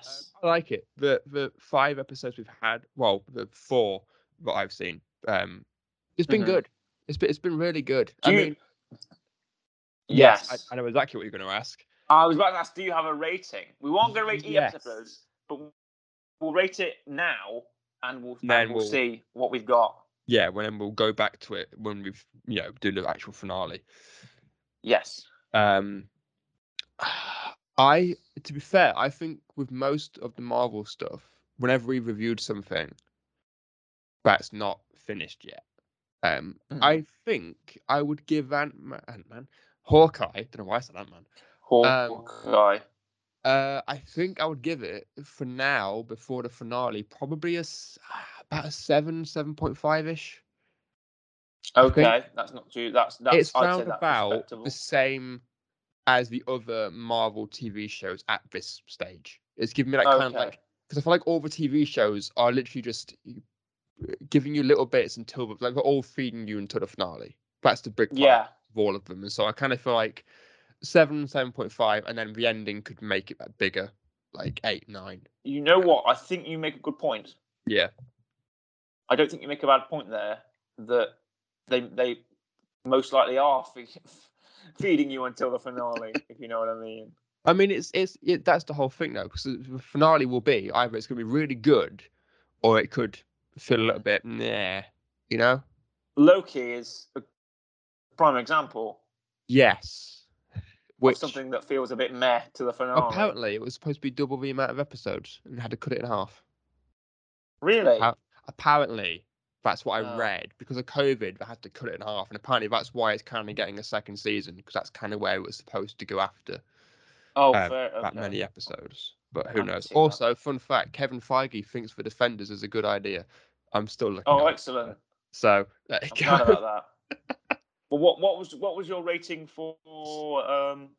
Um, I like it. The the five episodes we've had, well, the four that I've seen, um, it's been Mhm. good. It's been it's been really good. Do I you- mean, yes. I, I know exactly what you're going to ask. I was about to ask, do you have a rating? We won't go rate Yes. episode, but we'll rate it now, and we'll Then and we'll, we'll- see what we've got. Yeah, when we'll go back to it when we've you know do the actual finale. Yes. Um, [SIGHS] I to be fair, I think with most of the Marvel stuff, whenever we reviewed something, that's not finished yet. Um, Mhm. I think I would give Ant Man, Hawkeye. Don't know why I said Ant Man. Hawkeye. Uh, I think I would give it for now before the finale probably a s- about a seven, seven point five ish. Okay, that's not too. That's that's. it's round about the same as the other Marvel TV shows at this stage. It's giving me that kind of like because I feel like all the TV shows are literally just giving you little bits until like they're all feeding you until the finale. That's the big part Yeah, of all of them, and so I kind of feel like seven, seven point five, and then the ending could make it bigger, like eight, nine. you know what? I think you make a good point. Yeah, I don't think you make a bad point there. That they they most likely are fe- [LAUGHS] feeding you until the finale, [LAUGHS] if you know what I mean. I mean it's it's it, that's the whole thing though, because the finale will be either it's gonna be really good, or it could feel a little bit nah, you know. Loki is a prime example Yes. Which something that feels a bit meh to the finale. apparently it was supposed to be double the amount of episodes and had to cut it in half. really? Apparently, that's what I Oh. read. Because of COVID, they had to cut it in half, and apparently that's why it's kind of getting a second season because that's kind of where it was supposed to go after oh, um, fair. that many episodes. But who knows? seen that. Also, fun fact: Kevin Feige thinks the Defenders is a good idea. I'm still looking. Oh, at it. excellent. So there you I'm go. glad about that. [LAUGHS] well, what what was what was your rating for um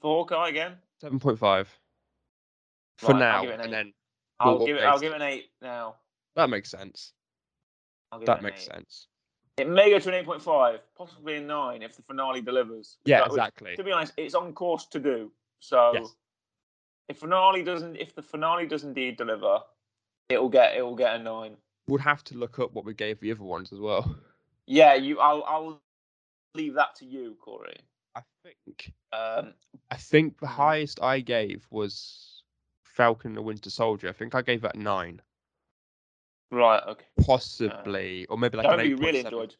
for Hawkeye again? Seven point five for Right, now, an and then I'll We'll give it. I'll give it. an eight now. that makes sense. I'll give it That makes eight. sense. It may go to an eight point five, possibly a nine if the finale delivers. Yeah, That- which, exactly. To be honest, it's on course to do. So Yes. if finale doesn't, if the finale does indeed deliver, it'll get it'll get a nine. Would have to look up what we gave the other ones as well. Yeah, you. I'll I'll leave that to you, Corey. I think Um, I think the Mhm. highest I gave was Falcon and the Winter Soldier. I think I gave that nine, right. Okay. possibly, or maybe like an eight you really point seven, enjoyed.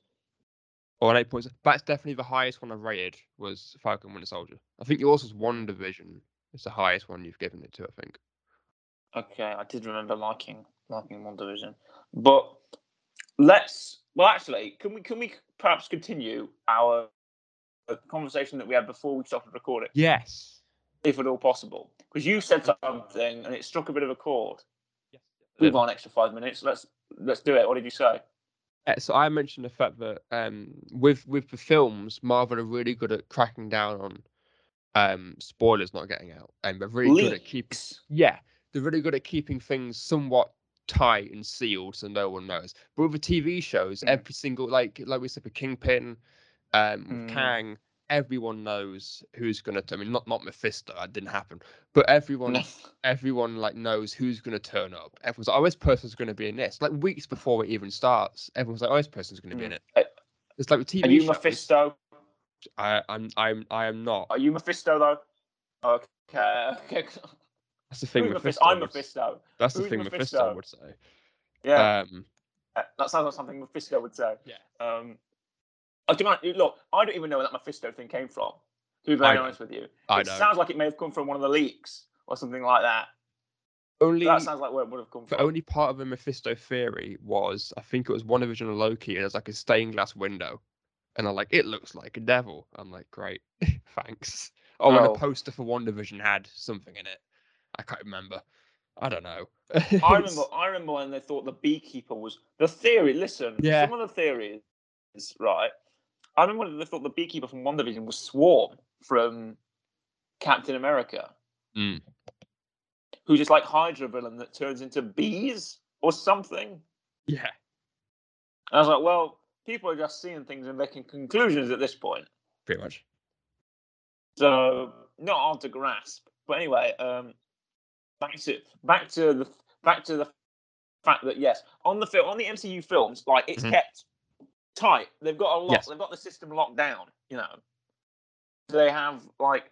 or an eight point seven. That's definitely the highest one I've rated was Falcon and Winter Soldier. I think yours was WandaVision. It's the highest one you've given it to. I think. Okay, I did remember liking liking WandaVision, but let's. Well, actually, can we can we perhaps continue our uh, conversation that we had before we started recording, Yes. if at all possible? Because you said something and it struck a bit of a chord. Yes. We've got an extra five minutes. Let's let's do it. What did you say? Uh, so I mentioned the fact that um, with with the films, Marvel are really good at cracking down on um, spoilers not getting out, and they're really good at keeping. Yeah, they're really good at keeping things somewhat tight and sealed, so no one knows. But with the TV shows, Mm. every single like like we said, with Kingpin, um, with Mm. Kang, everyone knows who's gonna. I mean, not not Mephisto, that didn't happen, but everyone everyone like knows who's to turn up. Everyone's like, oh, this person's to be in this. Like weeks before it even starts, everyone's like, oh, this person's going to be in Mm. it. It's like with TV Are you shows. Mephisto? I, I'm, I'm, I am not. Are you Mephisto though? Okay. [LAUGHS] Okay. That's the thing. Who's Mephisto? I'm would- Mephisto. That's the Who's thing. Mephisto? Mephisto would say. Yeah. Um, that sounds like something Mephisto would say. Yeah. Um, oh, do you look, I don't even know where that Mephisto thing came from. To be very I know. honest with you, I it know. sounds like it may have come from one of the leaks or something like that. only That sounds like where it would have come from. the only part of the Mephisto theory was I think it was one original Loki. And there's like a stained glass window, and I'm like, it looks like a devil. I'm like, great, [LAUGHS] thanks. Oh, and Oh. the poster for WandaVision had something in it. I can't remember. I don't know. I [LAUGHS] remember. I remember when they thought the beekeeper was the theory. Listen, Yeah. some of the theories, right? I remember when they thought the beekeeper from WandaVision was Swarm from Captain America, Mm. who's just like Hydra villain that turns into bees or something. Yeah. And I was like, well, people are just seeing things and making conclusions at this point. pretty much. So not hard to grasp. But anyway, um, back to back to the back to the fact that yes, on the film on the MCU films, like it's Mhm. kept tight. They've got a lot. Yes. They've got the system locked down. You know, they have like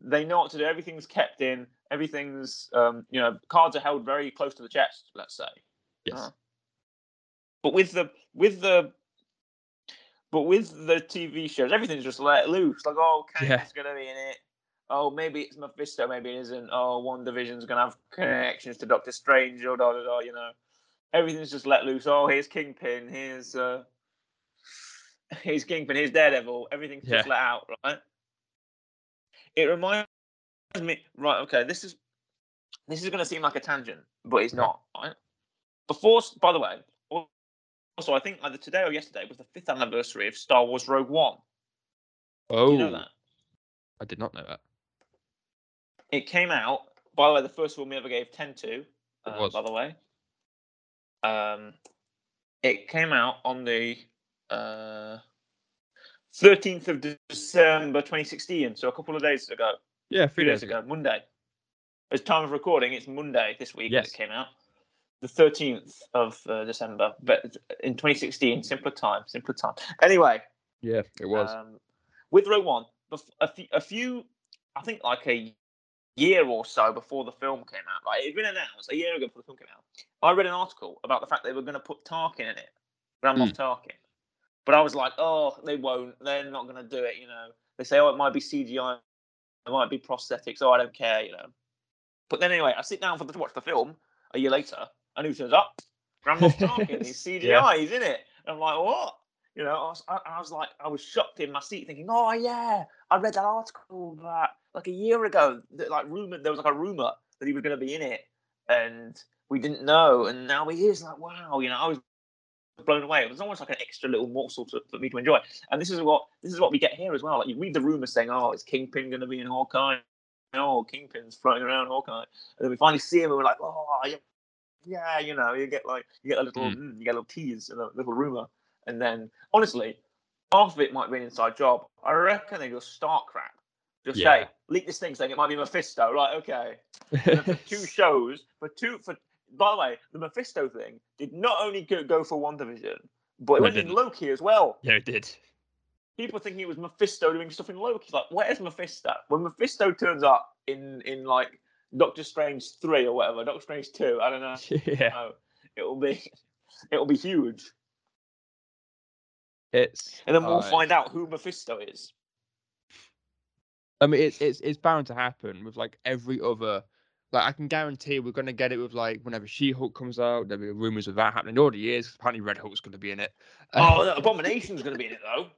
they know what to do. Everything's kept in. Everything's um, you know cards are held very close to the chest. Let's say. Yes. Uh, But with the with the but with the TV shows, everything's just let loose. Like, oh, Kang's Yeah. gonna be in it. Oh, maybe it's Mephisto, maybe it isn't. Oh, WandaVision's gonna have connections to Doctor Strange or da da da. You know. everything's just let loose. Oh, here's Kingpin. Here's uh, [LAUGHS] here's Kingpin. Here's Daredevil. Everything's just let out, right? It reminds me, right? Okay, this is this is going to seem like a tangent, but it's not. Right? Before, by the way, also I think either today or yesterday was the fifth anniversary of Star Wars Rogue One. Oh, you know that? I did not know that. It came out. By the way, the first one we ever gave ten to. Uh, was. By the way, um, it came out on the uh, thirteenth of December, twenty sixteen. So a couple of days ago, Yeah, three days ago, Monday. As time of recording, it's Monday this week that Yes. it came out. The thirteenth of uh, December, but in twenty sixteen, simpler time, simpler time. Anyway, Yeah, it was. um, with Rogue One, a few, a few, I think like a year or so before the film came out, like it had been announced a year ago before the film came out. I read an article about the fact they were going to put Tarkin in it, Grand Moff hmm. Tarkin. But I was like, oh, they won't. They're not going to do it. You know, they say, oh, it might be CGI, it might be prosthetics. Oh, I don't care. You know. But then anyway, I sit down for the, to watch the film a year later, and who turns up? Grand Moff [LAUGHS] Tarkin. He's CGI. Yeah. He's in it. And I'm like, what? You know, I was, I, I was like, I was shocked in my seat, thinking, oh yeah, I read that article that like a year ago. That like rumor, there was like a rumor that he was going to be in it, and we didn't know, and now he is. Like, wow, you know, I was blown away. It was almost like an extra little morsel to, for me to enjoy. And this is what this is what we get here as well. Like you read the rumor saying, oh, is Kingpin going to be in Hawkeye? Oh, Kingpin's floating around Hawkeye, and then we finally see him, and we're like, oh, yeah, yeah, you know, you get like you get a little, Mm. mm, you get a little tease and a little rumor, and then honestly, half of it might be an inside job. I reckon they just start crap. Just Yeah. say leak this thing saying it might be Mephisto. Right? Okay. For [LAUGHS] two shows, for two, for by the way, the Mephisto thing did not only go, go for WandaVision, but it No, it went in. Loki as well. yeah, it did. People thinking it was Mephisto doing stuff in Loki. Like, where's Mephisto? When Mephisto turns up in in like Doctor Strange three or whatever, Doctor Strange two, I don't know. [LAUGHS] yeah, No, it'll be [LAUGHS] it'll be huge, it's. and then we'll uh, find out who Mephisto is. I mean, it's it's it's bound to happen with like every other. Like I can guarantee we're gonna get it with like whenever She-Hulk comes out, there'll be rumors of that happening. It already is. Apparently, Red Hulk's gonna be in it. Oh, [LAUGHS] the Abomination's going to be in it though.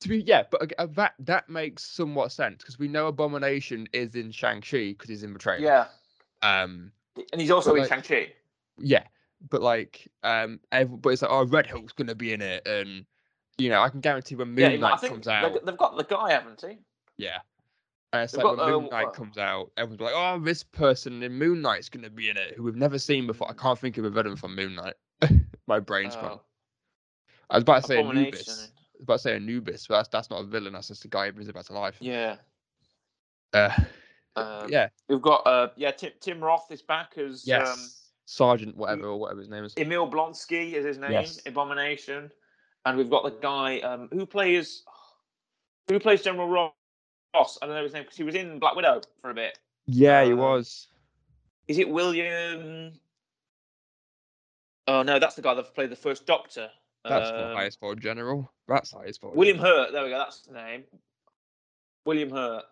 To be yeah, but uh, that that makes somewhat sense because we know Abomination is in Shang Chi because he's in the trailer. Yeah, Um. and he's also in like- Shang Chi. Yeah, but like um, ev- but it's like oh, Red Hulk's gonna be in it, and you know I can guarantee when Moon Yeah, Knight comes out, they've got the guy, haven't they? yeah. And it's like when uh, Moon Knight uh, comes out, everyone's like, "Oh, this person in Moon Knight's gonna be in it, who we've never seen before." I can't think of a villain from Moon Knight. [LAUGHS] My brain's gone. Oh, I was about to say. Anubis. I was about to say Anubis, but that's that's not a villain. That's just a guy who brings it back to life. Yeah. Uh, Um, yeah. We've got uh yeah Tim, Tim Roth is back as Yes. um, Sergeant, whatever or whatever his name is. Emil Blonsky is his name, Yes. Abomination, and we've got the guy um, who plays who plays General Ross. I don't know his name because he was in Black Widow for a bit. Yeah, he um, was. Is it William? Oh no, that's the guy that played the first Doctor. That's Um, not highest for general. That's highest for William Hurt. There we go. That's the name. William Hurt.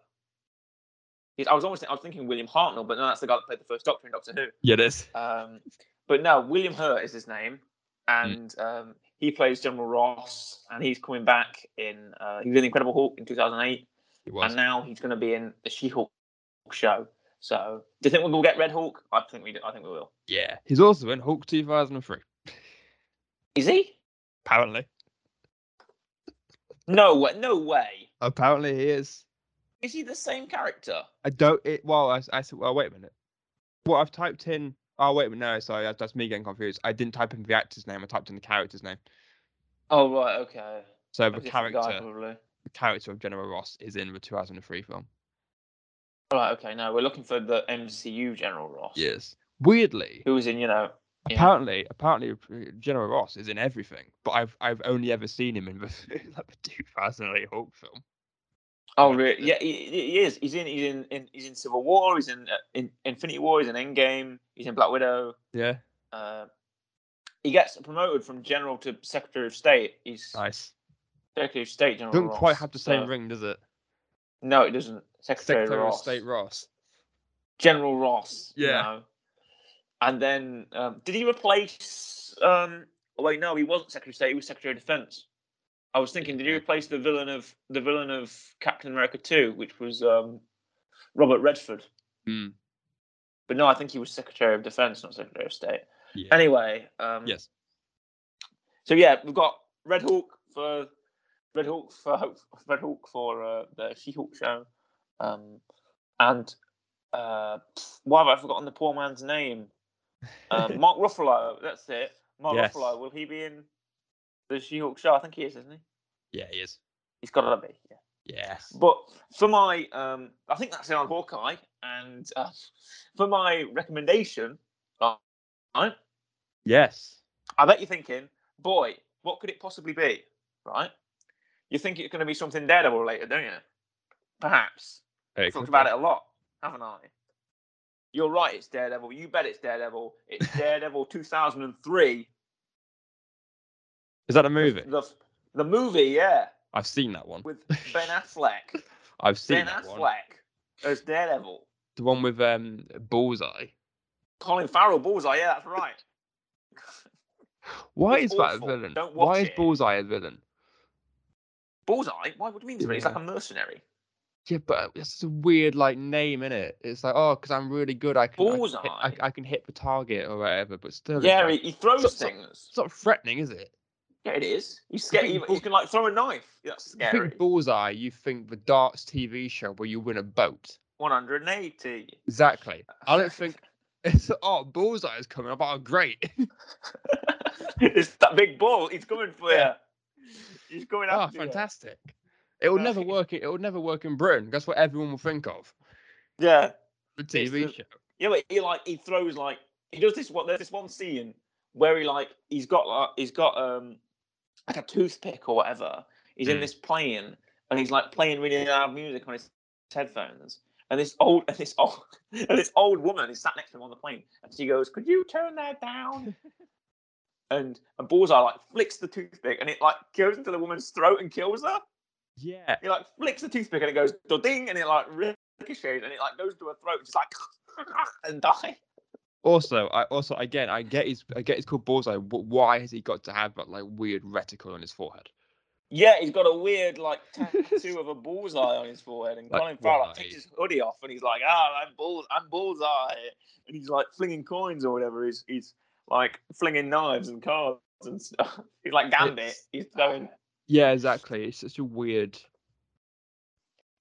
He's- I was almost I was thinking William Hartnell, but no, that's the guy that played the first Doctor in Doctor Who. Yeah, it is. Um, but no, William Hurt is his name, and um, he plays General Ross, and he's coming back in. Uh, he was in Incredible Hulk in 2008, He was. and now he's going to be in the She-Hulk show. So, do you think we'll get Red Hulk? I think we. Do. I think we will. Yeah, he's also in Hulk 2003. Is he? Apparently, No way. No way. apparently he is. Is he the same character? I don't. It, well, I, I said. Well, wait a minute. Well, I've typed in. Oh wait. No, sorry, that- that's me getting confused. I didn't type in the actor's name. I typed in the character's name. Oh right. Okay. So the character, guy, the character of General Ross is in the 2003 film. Right. Okay. No, we're looking for the MCU General Ross. Yes. Weirdly, Who was in? You know. Yeah. apparently, apparently, uh, General Ross is in everything, but I've I've only ever seen him in the, [LAUGHS] like the 2008 Hulk film. Oh, Yeah. really? Yeah, he, he is. He's in. He's in, in. He's in Civil War. He's in, uh, in Infinity War. He's in Endgame. He's in Black Widow. Yeah. Uh, he gets promoted from general to Secretary of State. He's Nice. Secretary of State. General Doesn't quite have the same so- ring, does it? No, it doesn't. Secretary, Secretary of State Ross. General Ross. you Yeah. know. and then um, did he replace? Um, oh wait, no, he wasn't Secretary of State. He was Secretary of Defense. I was thinking, did he replace the villain of the villain of Captain America Two, which was um, Robert Redford? Mm, But no, I think he was Secretary of Defense, not Secretary of State. yeah. Anyway, um, yes. So yeah, we've got Red Hulk for Red Hulk for Red Hulk for uh, the She-Hulk show, um, and uh, why have I forgotten the poor man's name? Um, [LAUGHS] Mark Ruffalo. That's it. Mark Yes. Ruffalo. Will he be in the She-Hulk show? I think he is, isn't he? Yeah, he is. He's got to be. Yeah. Yes. But for my, um, I think that's it on Hawkeye, and uh, for my recommendation, right? Yes. I bet you're thinking, boy, what could it possibly be? Right? You think it's going to be something Daredevil related, don't you? Perhaps. It I've talked about it a lot, haven't I? You're right, it's Daredevil. You bet it's Daredevil. It's [LAUGHS] Daredevil 2003. Is that a movie? The, the movie, yeah, I've seen that one. with [LAUGHS] Ben Affleck. I've seen ben that one. Ben Affleck as Daredevil. The one with um Bullseye. Colin Farrell, Bullseye, yeah, that's right. Why It's is that a villain? Why is it. Bullseye a villain? Bullseye? Why would you mean? He's Yeah. like a mercenary. Yeah, but it's just a weird like name in it. It's like oh, because I'm really good, I can I can, hit, I, I can hit the target or whatever. But still, Yeah, like- he, he throws so- so- things. it's not threatening, is it? Yeah, it is. You think He, Bull- can like throw a knife. That's You scary. think Bullseye, you think the darts TV show where you win a boat. 180. Exactly. I don't think [LAUGHS] it's oh Bullseye is coming. I'm oh great. [LAUGHS] it's that big ball. He's coming for Yeah. you. He's coming oh, after you. fantastic. It will never work. It will never work in Britain. That's what everyone will think of. Yeah. The TV the- show. Yeah, but he like he throws like he does this one. There's this one scene where he like he's got like he's got um like a toothpick or whatever. He's in Mm. this plane and he's like playing really loud music on his headphones. And this old [LAUGHS] and this old and this old woman is sat next to him on the plane and she goes, Could you turn that down? [LAUGHS] and and Bullseye like flicks the toothpick and it like goes into the woman's throat and kills her. Yeah. He like flicks the toothpick and it goes ding and it like ricochets and it like goes to her throat, just like [LAUGHS] and die. Also, I also again I get his I get his called Bullseye. But why has he got to have that like weird reticle on his forehead? Yeah, he's got a weird like tattoo [LAUGHS] of a bullseye on his forehead, and Like, Colin Farrell like, takes his hoodie off, and he's like, "Ah, I'm bull, I'm bullseye," and he's like flinging coins or whatever. He's he's like flinging knives and cards and stuff. [LAUGHS] He's like Gambit. It's- He's going. Yeah, exactly. It's such a weird.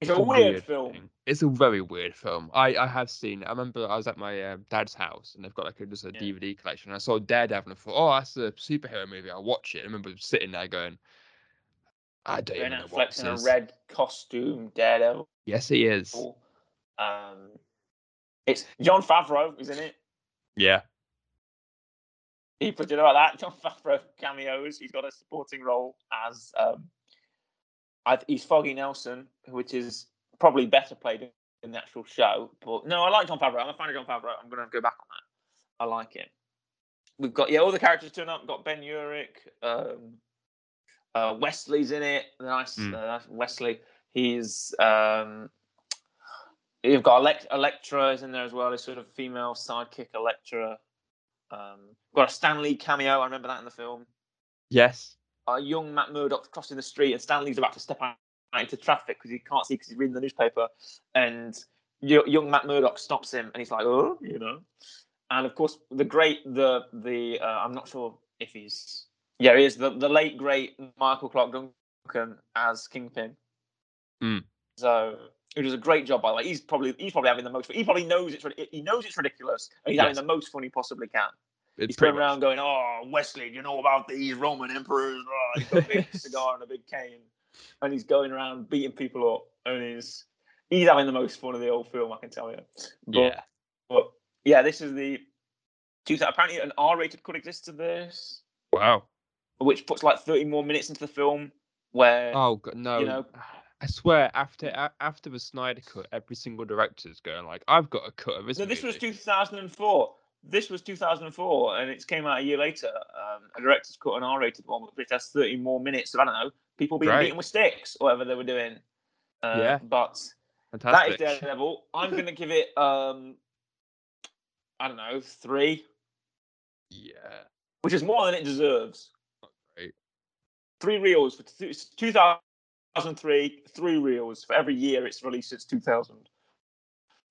It's a weird, film. thing. It's a very weird film. I I have seen. I remember I was at my uh, dad's house and they've got like a, just a Yeah. DVD collection. And I saw Daredevil and I thought, oh, that's a superhero movie. I'll watch it. I remember sitting there going, I don't even Ben know what this in a red costume, Daredevil. Yes, he is. Um, it's Jon Favreau isn't it. Yeah. He put it about that. [LAUGHS] Jon Favreau cameos. He's got a supporting role as um, I, he's Foggy Nelson, which is probably better played in the actual show. But no, I like Jon Favreau. I'm a fan of Jon Favreau. I'm going to go back on that. I like it. We've got yeah, all the characters turn up. We've got Ben Urich. Um, uh, Wesley's in it. Nice, Mm. uh, Wesley. He's um, you've got Elect- Elektra is in there as well. This sort of female sidekick Elektra. Um, got a Stan Lee cameo. I remember that in the film. Yes. A young Matt Murdock crossing the street, and Stan Lee's about to step out into traffic because he can't see because he's reading the newspaper. And young Matt Murdock stops him, and he's like, "Oh, you know." And of course, the great, the the uh, I'm not sure if he's yeah, he is the the late great Michael Clarke Duncan as Kingpin. Mm. So it was a great job by the way. He's probably he's probably having the most. He probably knows it's he knows it's ridiculous, and he's having the most fun he possibly can. It's He's going around going, "Oh, Wesley, do you know about these Roman emperors?" Oh, he's got a big [LAUGHS] cigar and a big cane, and he's going around beating people up, and he's he's having the most fun of the old film, I can tell you. But, Yeah. but yeah, this is the. Apparently, an R-rated cut exists of this, Wow. which puts like thirty more minutes into the film. Where Oh god, no. know- I swear, after after the Snyder cut, every single director's going like, "I've got a cut of this." no, this was 2004. This was 2004, and it came out a year later. Um, a director's cut, an R-rated one, which has 30 more minutes of I don't know people being Great. beaten with sticks, or whatever they were doing. Uh, Yeah. but Fantastic. that is. Daredevil. I'm going to give it. Um, I don't know, three, Yeah. which is more than it deserves. Great. Three reels for two- 2003, three reels for every year it's released since 2000.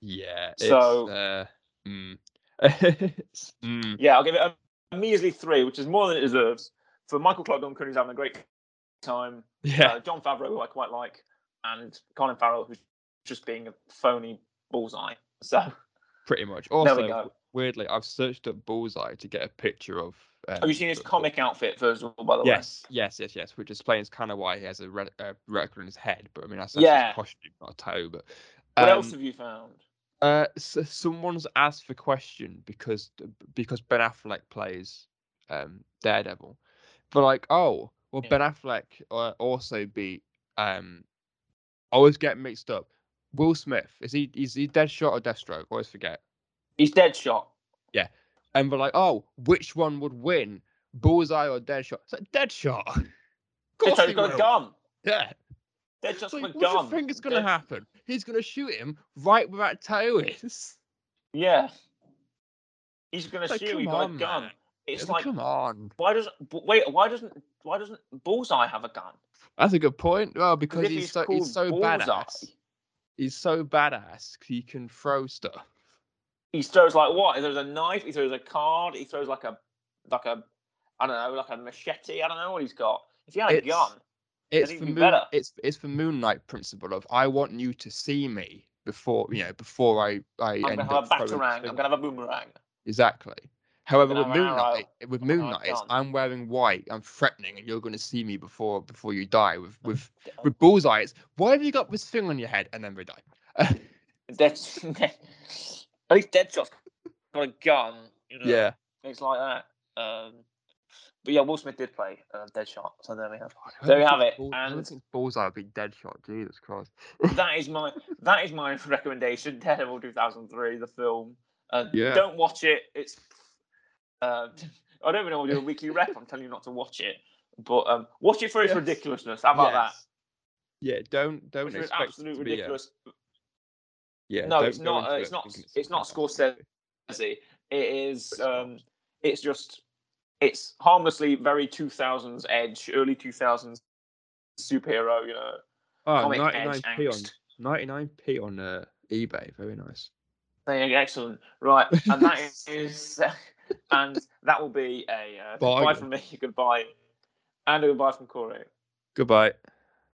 Yeah. So- It's, uh, mm. It's- [LAUGHS] mm. Yeah, I'll give it a, a measly three, which is more than it deserves. For Michael Clarke Duncan, who's having a great time. Yeah. Uh, Jon Favreau, who I quite like, and Colin Farrell, who's just being a phony bullseye. So Pretty much. there we go. weirdly, I've searched up Bullseye to get a picture of. Um, Have you seen his the- the- comic outfit first of all? By the way, Yes, yes, yes, yes. Which explains kind of why he has a red, uh, reticle in his head. But I mean, that's, that's Yeah. his costume, not a toe. But What um, else have you found? Uh, so someone's asked the question because because Ben Affleck plays um Daredevil, but like, oh, well, Yeah. Ben Affleck uh, also beat um. I always get mixed up. Will Smith is he is he Deadshot or Deathstroke? I always forget. He's Deadshot. Yeah, and we're like, oh, which one would win, Bullseye or Deadshot? It's like Deadshot. [LAUGHS] Of course Deadshot's got a gun. Yeah. It's got like, what do you think is gonna happen? He's gonna shoot him right where that toe is. Yeah. He's gonna Like, shoot. He got on, a gun. man. It's Yeah, like come on. why doesn't wait? Why doesn't why doesn't Bullseye have a gun? That's a good point. Well, because he's, he's so he's so Bullseye. badass. He's so badass. He can throw stuff. He throws like what? He throws a knife. He throws a card. He throws like a like a I don't know, like a machete. I don't know what he's got. If he had a It's- gun, It's for moon. better. It's it's the Moon Knight principle of I want you to see me before you know before I I I'm end gonna have up a batarang. I'm gonna have a boomerang. Exactly. However, with have an Moon arrow. Knight, with gonna Moon have a Knight, it's, gun. I'm wearing white. I'm threatening, and you're going to see me before before you die. With with with Bullseye, it's why have you got this thing on your head, and then they die. [LAUGHS] Dead, [LAUGHS] at least Deadshot's got a gun. You [LAUGHS] know? yeah. it's like that. Um, but yeah, Will Smith did play uh, Deadshot, so there we have. There we have it, Bull- I and- think Bullseye would be Deadshot. Jesus Christ. that is my [LAUGHS] that is my recommendation. [LAUGHS] Daredevil 2003, the film. Uh, Yeah. Don't watch it. It's. Uh, [LAUGHS] I don't even know what do a weekly rep. I'm telling you not to watch it, but um, watch it for its Yes. ridiculousness. How about Yes. Yeah, don't don't is expect it absolute to be a- ridiculous. yeah, No, it's not, uh, it's not- it's not kind of Scorsese. It is. Um, it's just. It's harmlessly very 2000s edge, early 2000s superhero. You know, Oh, comic 99p edge on angst. 99p on uh, eBay. Very nice. Excellent. Right, and that [LAUGHS] is, [LAUGHS] and that will be a uh, goodbye from me, [LAUGHS] goodbye, and a goodbye from Corey. Goodbye.